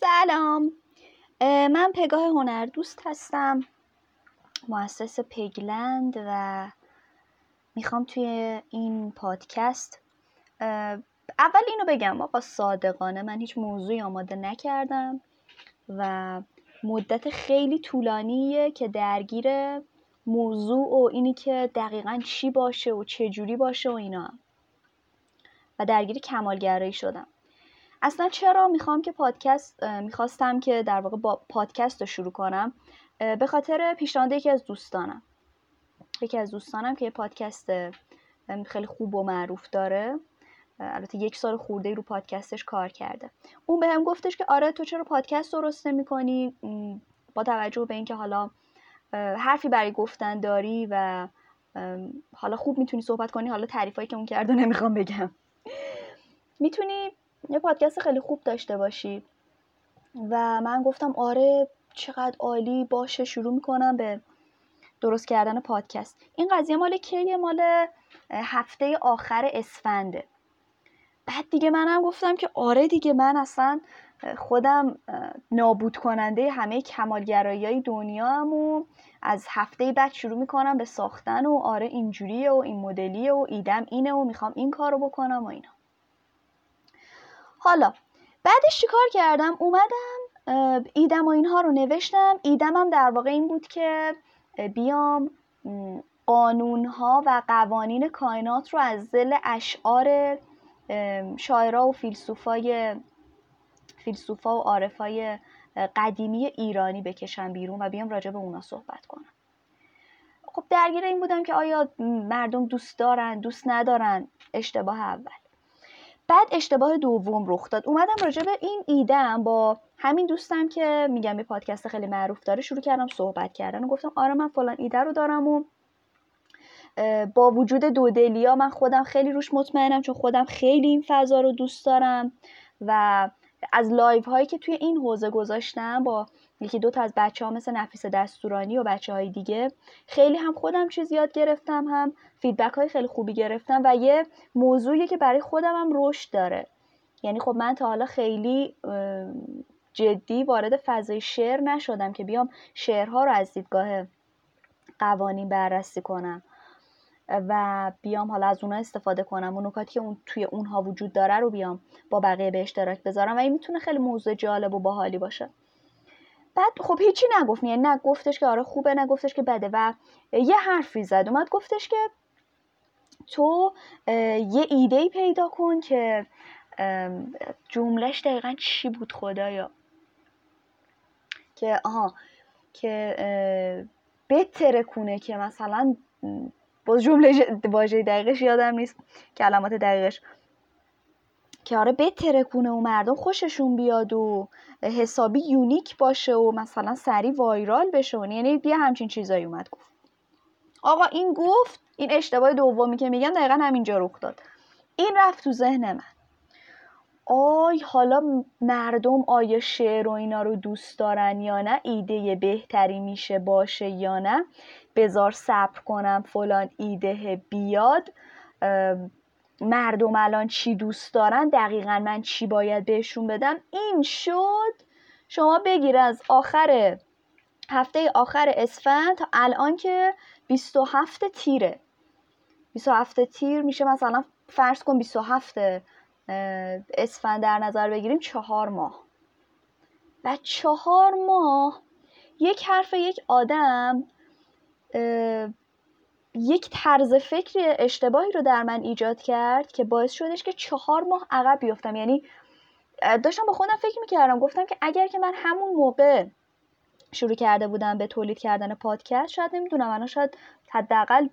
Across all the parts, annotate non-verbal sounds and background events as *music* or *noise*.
سلام. من پگاه هنر دوست هستم. مؤسس پگلند و می‌خوام توی این پادکست اول اینو بگم آقا صادقانه من هیچ موضوعی آماده نکردم و مدت خیلی طولانیه که درگیر موضوع و اینی که دقیقا چی باشه و چه جوری باشه و اینا. و درگیر کمالگرایی شدم. اصلا چرا می‌خوام که پادکست می‌خواستم که در واقع با پادکست رو شروع کنم؟ به خاطر پیشنهاد یکی از دوستانم. یکی از دوستانم که یه پادکست خیلی خوب و معروف داره. البته یک سال خورده رو پادکستش کار کرده. اون به هم گفتش که آره تو چرا پادکست درست می‌کنی با توجه به اینکه حالا حرفی برای گفتن داری و حالا خوب می‌تونی صحبت کنی حالا تعریفایی که اون کرده نمی‌خوام بگم. می‌تونی یه پادکست خیلی خوب داشته باشی. و من گفتم آره چقدر عالی باشه شروع می‌کنم به درست کردن پادکست. این قضیه مال کیه؟ مال هفته آخر اسفنده. بعد دیگه منم گفتم که آره دیگه من اصلا خودم نابود کننده همه کمالگرایی های دنیا هم و از هفته بعد شروع می‌کنم به ساختن و آره اینجوریه و این مدلیه و ایدم اینه و می‌خوام این کارو بکنم و اینا. حالا بعدش چیکار کردم؟ اومدم ایدم و اینها رو نوشتم. ایدمم در واقع این بود که بیام قانونها و قوانین کائنات رو از زل اشعار شاعرها و فیلسوفای فیلسوفا و عارفای قدیمی ایرانی بکشم بیرون و بیام راجع به اونا صحبت کنم. خب درگیر این بودم که آیا مردم دوست دارن دوست ندارن؟ اشتباه اول. بعد اشتباه دوم رخ داد. اومدم راجع به این ایدم با همین دوستم که میگم یه پادکست خیلی معروف داره شروع کردم صحبت کردن و گفتم آره من فلان ایده رو دارم و با وجود دودلیا من خودم خیلی روش مطمئنم چون خودم خیلی این فضا رو دوست دارم و از live هایی که توی این حوزه گذاشتم با یکی دو تا از بچه ها مثل نفیس دستورانی و بچه های دیگه. خیلی هم خودم چیز یاد گرفتم هم feedback های خیلی خوبی گرفتم و یه موضوعی که برای خودم هم رشد داره. یعنی خب من تا حالا خیلی جدی وارد فضای شعر نشدم که بیام شعرها رو از دیدگاه قوانین بررسی کنم و بیام حالا از اونها استفاده کنم. و نکاتی که اون توی اونها وجود داره رو بیام با بقیه به اشتراک بذارم و این می‌تونه خیلی موضوع جالب و باحالی باشه. بعد خب هیچی نگفت یعنی نه گفتش که آره خوبه نه گفتش که بده. و یه حرفی زد. اومد گفتش که تو یه ایده پیدا کن که جملهش دقیقا چی بود خدایا؟ که آها که بترکونه که مثلا باز جمله واژه دقیقش یادم نیست کلمات دقیقش. که آره بترکونه و مردم خوششون بیاد و حسابی یونیک باشه و مثلا سری وایرال بشه. یعنی بیا همچین چیزایی اومد گفت. آقا این گفت این اشتباه دومی که میگم دقیقا همینجا رخ داد. این رفت تو ذهن من. آی حالا مردم آیا شعر و اینا رو دوست دارن یا نه؟ ایده بهتری میشه باشه یا نه؟ بزار صبر کنم فلان ایده بیاد. مردم الان چی دوست دارن دقیقا من چی باید بهشون بدم؟ این شد. شما بگیر از آخر هفته آخر اسفند. تا الان که 27 تیره. 27 تیر میشه مثلا فرض کن 27 اسفند در نظر بگیریم چهار ماه. و چهار ماه یک حرف یک آدم یک طرز فکر اشتباهی رو در من ایجاد کرد که باعث شدش که چهار ماه عقب بیفتم. یعنی داشتم با خودم فکر می‌کردم. گفتم که اگر که من همون موقع شروع کرده بودم به تولید کردن پادکست شاید نمی‌دونم الان شاید حداقل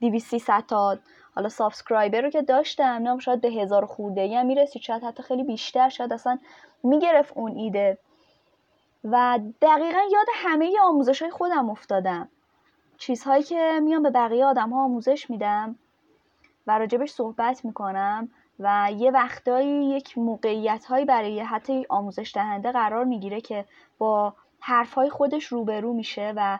200 تا حالا subscriber رو که داشتم نه شاید به هزار خورده هم می‌رسید. شاید حتی خیلی بیشتر شاید اصلا می‌گرفت اون ایده. و دقیقا یاد همه آموزش های خودم افتادم. چیزهایی که میام به بقیه آدم ها آموزش میدم و راجبش صحبت می‌کنم و یه وقتایی یک موقعیت هایی برای حتی آموزش دهنده قرار می‌گیره که با حرف های خودش روبرو میشه و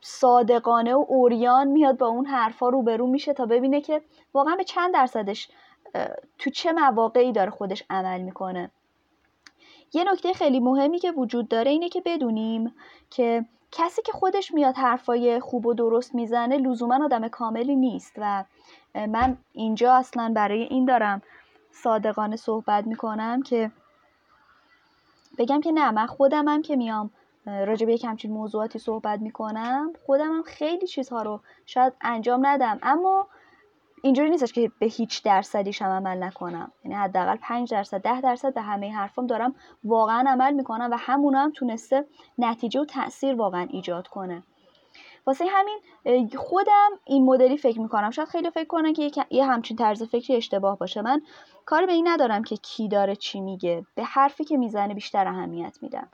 صادقانه و اوریان میاد با اون حرفا روبرو میشه تا ببینه که واقعا به چند درصدش تو چه مواقعی داره خودش عمل می‌کنه. یه نکته خیلی مهمی که وجود داره اینه که بدونیم که کسی که خودش میاد حرفای خوب و درست می‌زنه لزوما آدم کاملی نیست و من اینجا اصلا برای این دارم صادقانه صحبت می‌کنم که بگم که نه من خودمم که میام راجع به یک همچین موضوعاتی صحبت می‌کنم خودمم خیلی چیزها رو شاید انجام ندم. اما اینجوری نیستش که به هیچ درصدیش هم عمل نکنم. یعنی حداقل 5 درصد 10 درصد به همه حرفام دارم واقعا عمل می‌کنم و همون هم تونسته نتیجه و تاثیر واقعا ایجاد کنه. واسه همین خودم این مدلی فکر می‌کنم. شاید خیلی فکر کنن که یه همچین طرز فکری اشتباه باشه. من کاری به این ندارم که کی داره چی میگه. به حرفی که می‌زنه بیشتر اهمیت میدم.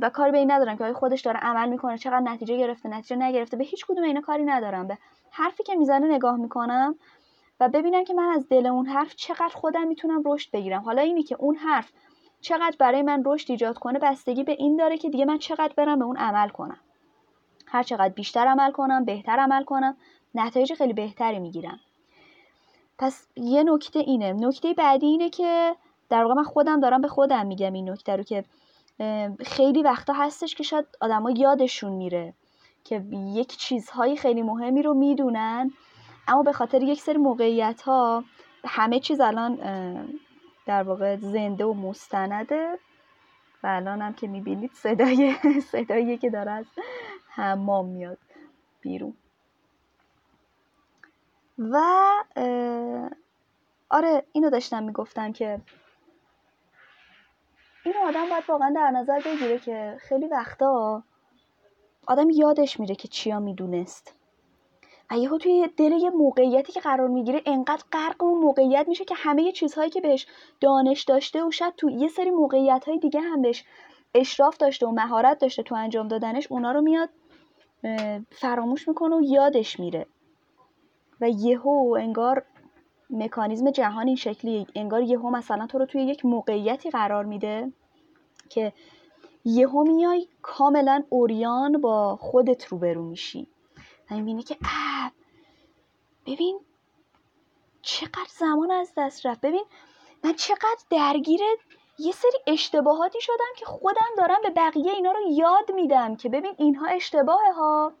و کاری به این ندارم که خودش داره عمل می‌کنه چقدر نتیجه گرفته نتیجه نگرفته. به هیچ کدوم اینا کاری ندارم. به حرفی که می‌زنه نگاه می‌کنم و ببینم که من از دل اون حرف چقدر خودم می‌تونم رشد بگیرم. حالا اینی که اون حرف چقدر برای من رشد ایجاد کنه بستگی به این داره که دیگه من چقدر برم به اون عمل کنم. هر چقدر بیشتر عمل کنم بهتر عمل کنم نتایج خیلی بهتری می‌گیرم. پس یه نکته اینه. نکته بعدی اینه که در واقع من خودم دارم به خودم میگم این نکته رو که خیلی وقتا هستش که شاید آدما یادشون میره که یک چیزهای خیلی مهمی رو می‌دونن. اما به خاطر یک سری موقعیت ها همه چیز الان در واقع زنده و مستنده و الان هم که می‌بینید صدای *laughs* صدایی که داره از حمام میاد بیرون. و آره اینو داشتم می‌گفتم که این آدم باید واقعا در نظر بگیره که خیلی وقتا آدم یادش میره که چیا می‌دونست. و یهو توی دل یه موقعیتی که قرار می‌گیره انقدر غرق اون موقعیت میشه که همه چیزهایی که بهش دانش داشته و شاید تو یه سری موقعیت های دیگه هم بهش اشراف داشته و مهارت داشته تو انجام دادنش اونا رو میاد فراموش می‌کنه و یادش میره. و یهو انگار مکانیزم جهان این شکلی انگار یهو مثلا تو رو توی یک موقعیتی قرار میده که یهو میای کاملا اوریان با خودت روبرو میشی. و که اه ببین چقدر زمان از دست رفت. ببین من چقدر درگیر یه سری اشتباهاتی شدم که خودم دارم به بقیه اینا رو یاد میدم که ببین اینها اشتباهه ها.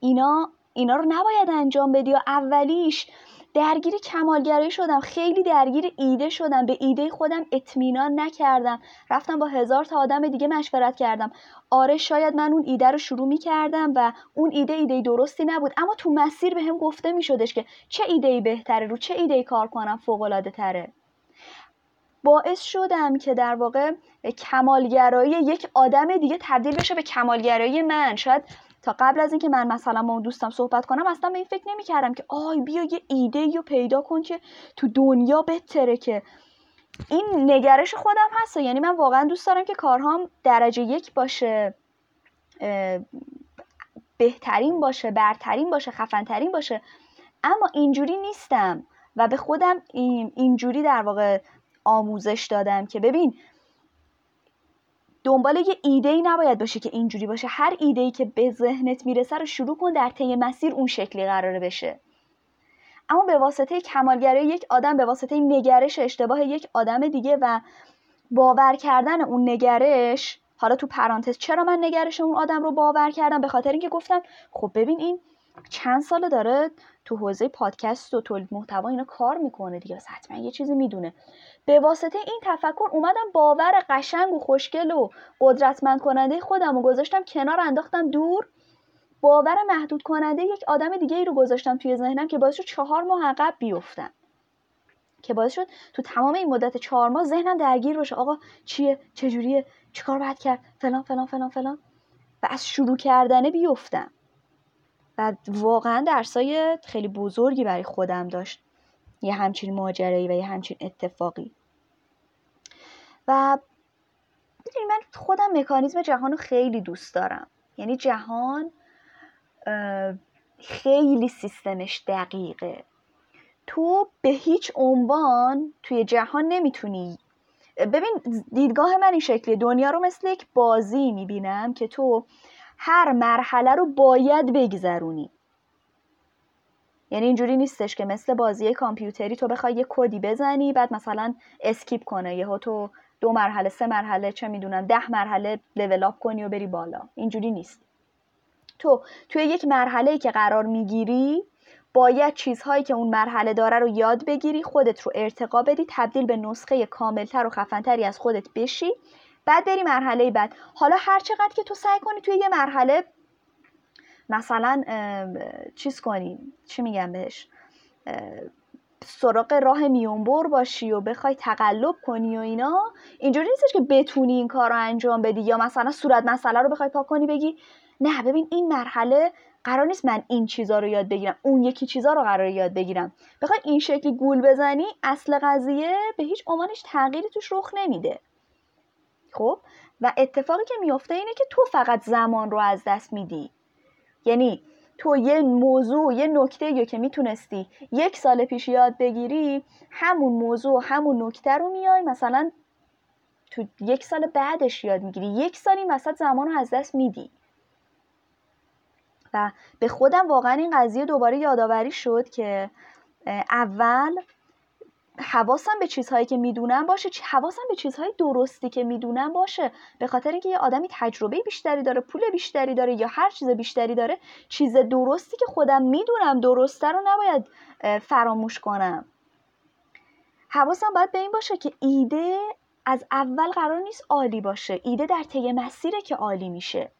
اینا اینا رو نباید انجام بدی و اولیش درگیر کمالگرایی شدم خیلی درگیر ایده شدم به ایده خودم اطمینان نکردم. رفتم با هزار تا آدم دیگه مشورت کردم. آره شاید من اون ایده رو شروع می کردم و اون ایده ایده درستی نبود اما تو مسیر به هم گفته می شدش که چه ایده بهتره رو چه ایده کار کنم فوق تره. باعث شدم که در واقع کمالگرایی یک آدم دیگه تبدیل بشه به کمالگرایی من. شاید تا قبل از اینکه من مثلا با اون دوستم صحبت کنم اصلا به این فکر نمی‌کردم که آی بیا یه ایده رو پیدا کن که تو دنیا بهتره که. این نگرش خودم هست یعنی من واقعا دوست دارم که کارهام درجه یک باشه بهترین باشه برترین باشه خفنترین باشه. اما اینجوری نیستم و به خودم اینجوری در واقع آموزش دادم که ببین دنبال یه ایده ای نباید باشه که اینجوری باشه. هر ایده ای که به ذهنت می‌رسه رو شروع کن در طی مسیر اون شکلی قراره بشه. اما به واسطه کمالگرای یک آدم به واسطه نگرش اشتباه یک آدم دیگه و باور کردن اون نگرش حالا تو پرانتز چرا من نگرش اون آدم رو باور کردم؟ به خاطر اینکه گفتم خب ببین این چند ساله داره تو حوزه پادکست و تولید محتوا اینا کار می‌کنه دیگه. حتما یه چیزی می‌دونه. به واسطه این تفکر اومدم باور قشنگ و خوشگل و قدرتمند کننده خودم و گذاشتم کنار انداختم دور. باور محدود کننده یک آدم دیگه ای رو گذاشتم توی ذهنم که باعث شد چهار ماه عقب بیفتم. که باعث شد تو تمام این مدت چهار ماه ذهنم درگیر باشه. آقا چیه؟ چجوریه؟ چیکار باید کرد؟ فلان فلان فلان فلان. و از شروع کردنه بیفتم. و واقعا درسای خیلی بزرگی برای خودم داشت. یه همچین ماجرایی و یه همچین اتفاقی. و می‌دونی من خودم مکانیزم جهان رو خیلی دوست دارم. یعنی جهان خیلی سیستمش دقیقه. تو به هیچ عنوان توی جهان نمی‌تونی. ببین دیدگاه من این شکلی دنیا رو مثل یک بازی می‌بینم که تو هر مرحله رو باید بگذرونی. یعنی اینجوری نیستش که مثل بازی کامپیوتری تو بخوای یه کدی بزنی بعد مثلا skip کنه یهو تو دو مرحله سه مرحله چه می‌دونم ده مرحله level up کنی و بری بالا. اینجوری نیست. تو توی یک مرحله که قرار می‌گیری باید چیزهایی که اون مرحله داره رو یاد بگیری خودت رو ارتقا بدی تبدیل به نسخه کاملتر و خفنتری از خودت بشی. بعد بری مرحله بعد. حالا هر چقدر که تو سعی کنی توی یه مرحله مثلا چیز کنی چی میگم بهش سراغ راه میونبر باشی و بخوای تقلب کنی و اینا اینجوری نیستش که بتونی این کار رو انجام بدی یا مثلا صورت مسئله رو بخوای پاک کنی بگی نه ببین این مرحله قرار نیست من این چیزا رو یاد بگیرم اون یکی چیزا رو قرار یاد بگیرم. بخوای این شکلی گول بزنی اصل قضیه به هیچ عنوانش تغییری توش رخ نمیده. خب؟ و اتفاقی که میفته اینه که تو فقط زمان رو از دست میدی. یعنی تو یه موضوع یه نکته که می‌تونستی یک سال پیش یاد بگیری همون موضوع همون نکته رو میای مثلا تو یک سال بعدش یاد می‌گیری. یک سال این وسط زمان رو از دست میدی. و به خودم واقعا این قضیه دوباره یادآوری شد که اول حواسم به چیزهایی که می‌دونم باشه حواسم به چیزهای درستی که می‌دونم باشه. به خاطر اینکه یه آدمی تجربه بیشتری داره پول بیشتری داره یا هر چیز بیشتری داره چیز درستی که خودم می‌دونم درسته رو نباید فراموش کنم. حواسم باید به این باشه که ایده از اول قرار نیست عالی باشه. ایده در طی مسیره که عالی میشه.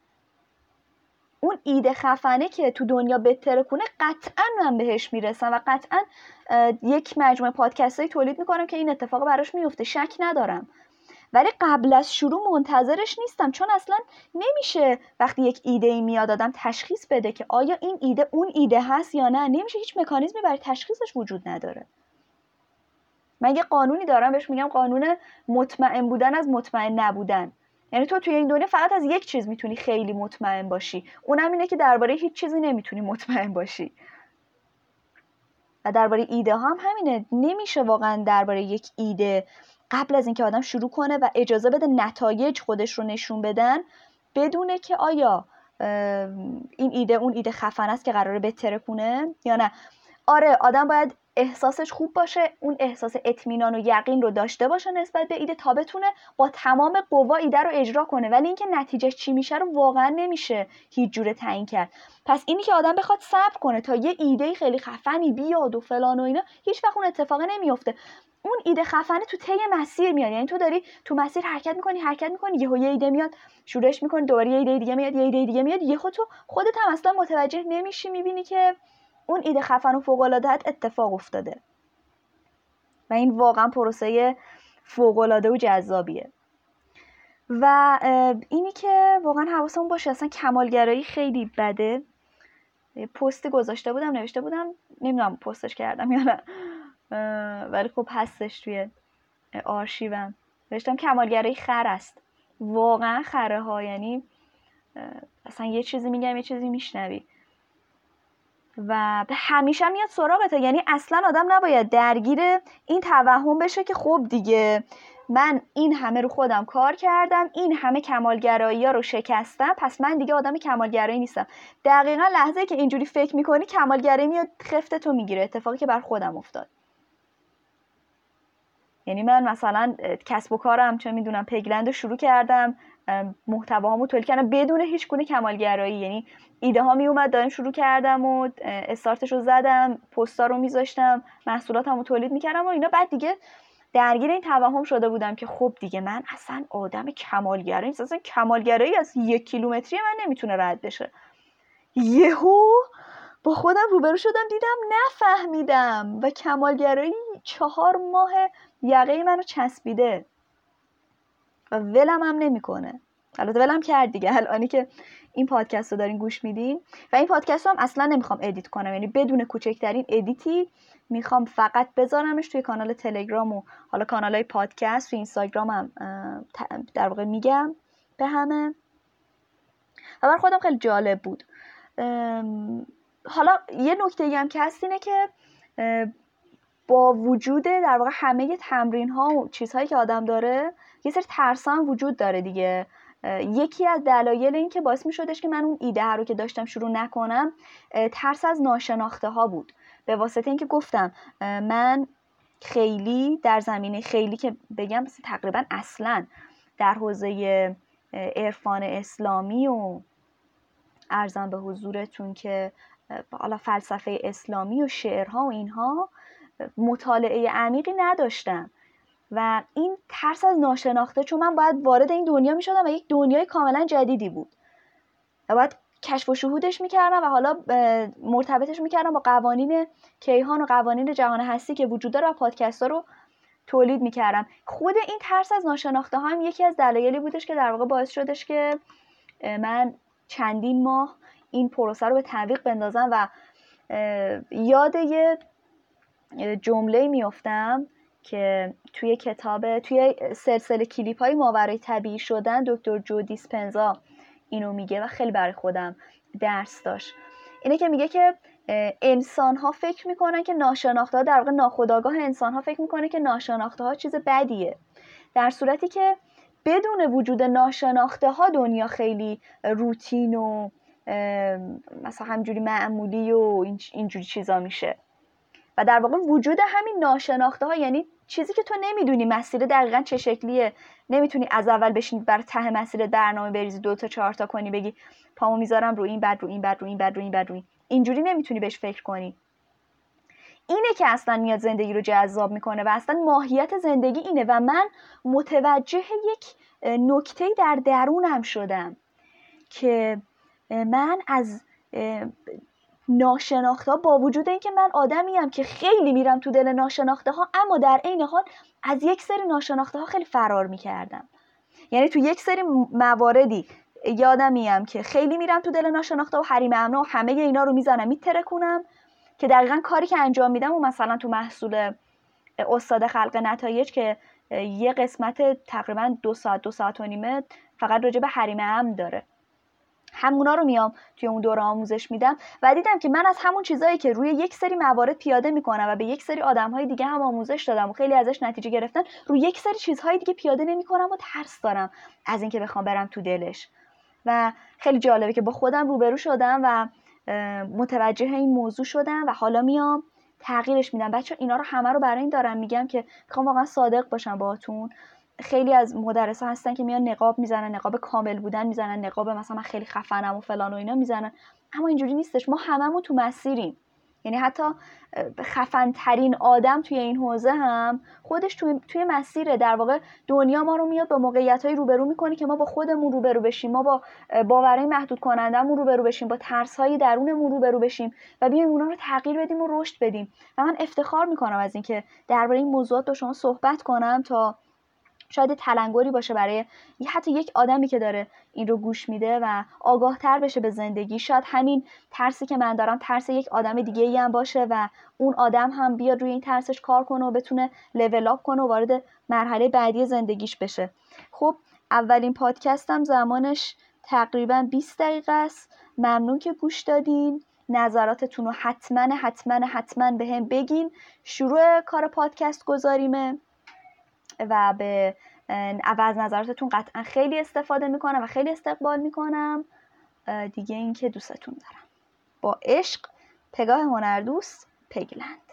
اون ایده خفنه که تو دنیا بهتره کنه قطعا من بهش می‌رسم و قطعا یک مجموعه پادکست های تولید می‌کنم که این اتفاق براش میفته شک ندارم. ولی قبل از شروع منتظرش نیستم چون اصلا نمیشه وقتی یک ایده ای میاد آدم تشخیص بده که آیا این ایده اون ایده هست یا نه. نمیشه هیچ مکانیزمی برای تشخیصش وجود نداره. من یه قانونی دارم بهش میگم قانون مطمئن بودن از مطمئن نبودن. یعنی تو توی این دنیا فقط از یک چیز می‌تونی خیلی مطمئن باشی. اونم اینه که درباره هیچ چیزی نمی‌تونی مطمئن باشی. و درباره ایده هم همینه. نمیشه واقعا درباره یک ایده قبل از اینکه آدم شروع کنه و اجازه بده نتایج خودش رو نشون بدن بدونه که آیا این ایده اون ایده خفن است که قراره بهتره کنه یا نه. آره آدم باید احساسش خوب باشه اون احساس اطمینان و یقین رو داشته باشه نسبت به ایده تا بتونه با تمام قوا ایده رو اجرا کنه. ولی اینکه نتیجه چی میشه رو واقعا نمیشه هیچ جوره تعیین کرد. پس اینی که آدم بخواد صبر کنه تا یه ایده خیلی خفنی بیاد و فلان و اینا هیچ وقت اون اتفاق نمیفته اون ایده خفنه تو طی مسیر میاد. یعنی تو داری تو مسیر حرکت می‌کنی حرکت می‌کنی یهو یه ایده میاد شورش می‌کنی دوباره یه ایده دیگه میاد یه ایده دیگه میاد یهو تو خودت هم اصلا متوجه نمیشی می‌بینی که اون ایده خفن و فوق اتفاق افتاده. و این واقعا پروسه فوق العاده و جذابیه. و اینی که واقعا حواسمون باشه اصلا کمالگرایی خیلی بده. پستی گذاشته بودم نوشته بودم نمی‌دونم پستش کردم یا نه. ولی خب هستش توی آرشیوم. نوشتم کمالگرایی خر است. واقعا خره ها یعنی اصلا یه چیزی میگم یه چیزی میشنوی. و همیشه میاد سراغته. یعنی اصلا آدم نباید درگیر این توهم بشه که خب دیگه من این همه رو خودم کار کردم این همه کمالگرایی ها رو شکستم پس من دیگه آدم کمالگرایی نیستم. دقیقا لحظه که اینجوری فکر می‌کنی کمالگرایی میاد خفته تو می‌گیره. اتفاقی که بر خودم افتاد. یعنی من مثلا کسب و کارم چه می‌دونم پیگلند رو شروع کردم. محتواهامو تولید کردم. بدون هیچ گونه کمالگرایی. یعنی ایده ها می اومد دارم شروع کردم و استارتش رو زدم پستا رو میذاشتم محصولاتمو تولید می‌کردم و اینا. بعد دیگه درگیر این توهم شده بودم که خب دیگه من اصلا آدم کمالگرایی نیست اصلا کمالگرایی از یک کیلومتری من نمی‌تونه رد بشه. یهو با خودم روبرو شدم دیدم نفهمیدم و کمالگرایی چهار ماه یقه منو چسبیده و ولم هم نمی‌کنه. البته ولم کرد دیگه. *laughs* الانی که این پادکست رو دارین گوش میدین. و این پادکست رو هم اصلا نمی‌خوام edit کنم. یعنی بدون کوچکترین edit ی می‌خوام فقط بذارمش توی کانال تلگرام و حالا کانال های پادکست توی اینستاگرام هم در واقع میگم به همه. و برای خودم خیلی جالب بود. حالا یه نکته هم که هست اینه که با وجود در واقع همه تمرین ها و چیزهایی که آدم داره یه سری ترس هم وجود داره دیگه. یکی از دلایل این که باعث می شدش که من اون ایده رو که داشتم شروع نکنم ترس از ناشناخته ها بود. به واسطه اینکه گفتم من خیلی در زمینه خیلی که بگم تقریبا اصلا در حوزه عرفان اسلامی و ارزم به حضورتون که حالا فلسفه اسلامی و شعرها و اینها مطالعه عمیقی نداشتم. و این ترس از ناشناخته چون من باید وارد این دنیا می شدم و یک دنیای کاملا جدیدی بود. و باید کشف و شهودش می‌کردم و حالا مرتبطش می‌کردم با قوانین کیهان و قوانین جهان هستی که وجود داره و پادکست ها رو تولید می‌کردم. خود این ترس از ناشناخته هم یکی از دلایلی بودش که در واقع باعث شدش که من چندین ماه این پروسه رو به تعویق بندازم و یاد یه جمله میافتم که توی کتاب توی سلسله کلیپ های ماورای طبیعی شدن دکتر جو دیسپنزا اینو میگه و خیلی برای خودم درس داشت. اینه که میگه که انسان ها فکر می‌کنن که ناشناخته ها در واقع ناخداگاه انسان ها فکر می‌کنه که ناشناخته ها چیز بدیه. در صورتی که بدون وجود ناشناخته ها دنیا خیلی روتین و مثلا همجوری معمولی و اینجوری چیزا میشه. و در واقع وجود همین ناشناخته ها یعنی چیزی که تو نمی‌دونی مسیر دقیقا چه شکلیه. نمی‌تونی از اول بشین بر ته مسیر برنامه بریزی دو تا چهار تا کنی بگی پامو می‌ذارم رو این بعد رو این بعد رو این بعد رو این بعد رو این. اینجوری نمی‌تونی بهش فکر کنی. اینه که اصلا میاد زندگی رو جذاب می‌کنه و اصلا ماهیت زندگی اینه و من متوجه یک نکته در درونم شدم که من از ناشناخته با وجود اینکه من آدمیم که خیلی میرم تو دل ناشناخته ها اما در عین حال از یک سری ناشناخته ها خیلی فرار می‌کردم. یعنی تو یک سری مواردی یادمیم که خیلی میرم تو دل ناشناخته و حریم امنه و همه اینا رو می‌زنم میترکونم که دقیقا کاری که انجام میدم و مثلا تو محصول استاد خلق نتایج که یه قسمت تقریبا دو ساعت دو ساعت و نیمه فقط راجع به حریم امن داره. همونا رو میام توی اون دوره آموزش میدم و دیدم که من از همون چیزایی که روی یک سری موارد پیاده می‌کنم و به یک سری آدمهای دیگه هم آموزش دادم و خیلی ازش نتیجه گرفتن روی یک سری چیزهای دیگه پیاده نمی‌کنم و ترس دارم از اینکه بخوام برم تو دلش. و خیلی جالبه که با خودم روبرو شدم و متوجه این موضوع شدم و حالا میام تغییرش میدم. بچه اینا رو همه رو برای این دارم میگم که می‌خوام واقعا صادق باشم باهاتون. خیلی از مدرسا هستن که میان نقاب می‌زنن نقاب کامل بودن می‌زنن نقاب مثلا من خیلی خفنم و فلان و اینا می‌زنن. اما اینجوری نیستش. ما هممون تو مسیریم. یعنی حتی خفن ترین آدم توی این حوزه هم خودش توی, توی مسیره. در واقع دنیا ما رو میاد با موقعیت های روبرو می‌کنه که ما با خودمون روبرو بشیم. ما با باورهای محدود کنندمون روبرو بشیم. با ترس های درونمون روبرو بشیم و بیایم اونا رو تغییر بدیم و رشد بدیم. و من افتخار می‌کنم از اینکه درباره این موضوعات با شما صحبت کنم تا شاید تلنگری باشه برای حتی یک آدمی که داره این رو گوش میده و آگاه تر بشه به زندگی. شاید همین ترسی که من دارم ترس یک آدم دیگه ای هم باشه و اون آدم هم بیاد روی این ترسش کار کنه و بتونه لول اپ کنه و وارد مرحله بعدی زندگیش بشه. خب اولین پادکستم زمانش تقریبا 20 دقیقه است. ممنون که گوش دادین. نظراتتون رو حتما حتما حتما به هم بگین. شروع کار پادکست گذاریمه. و به از نظراتتون قطعا خیلی استفاده می‌کنم و خیلی استقبال می‌کنم. دیگه اینکه دوستتون دارم. با عشق پگاه هنردوست پگلند.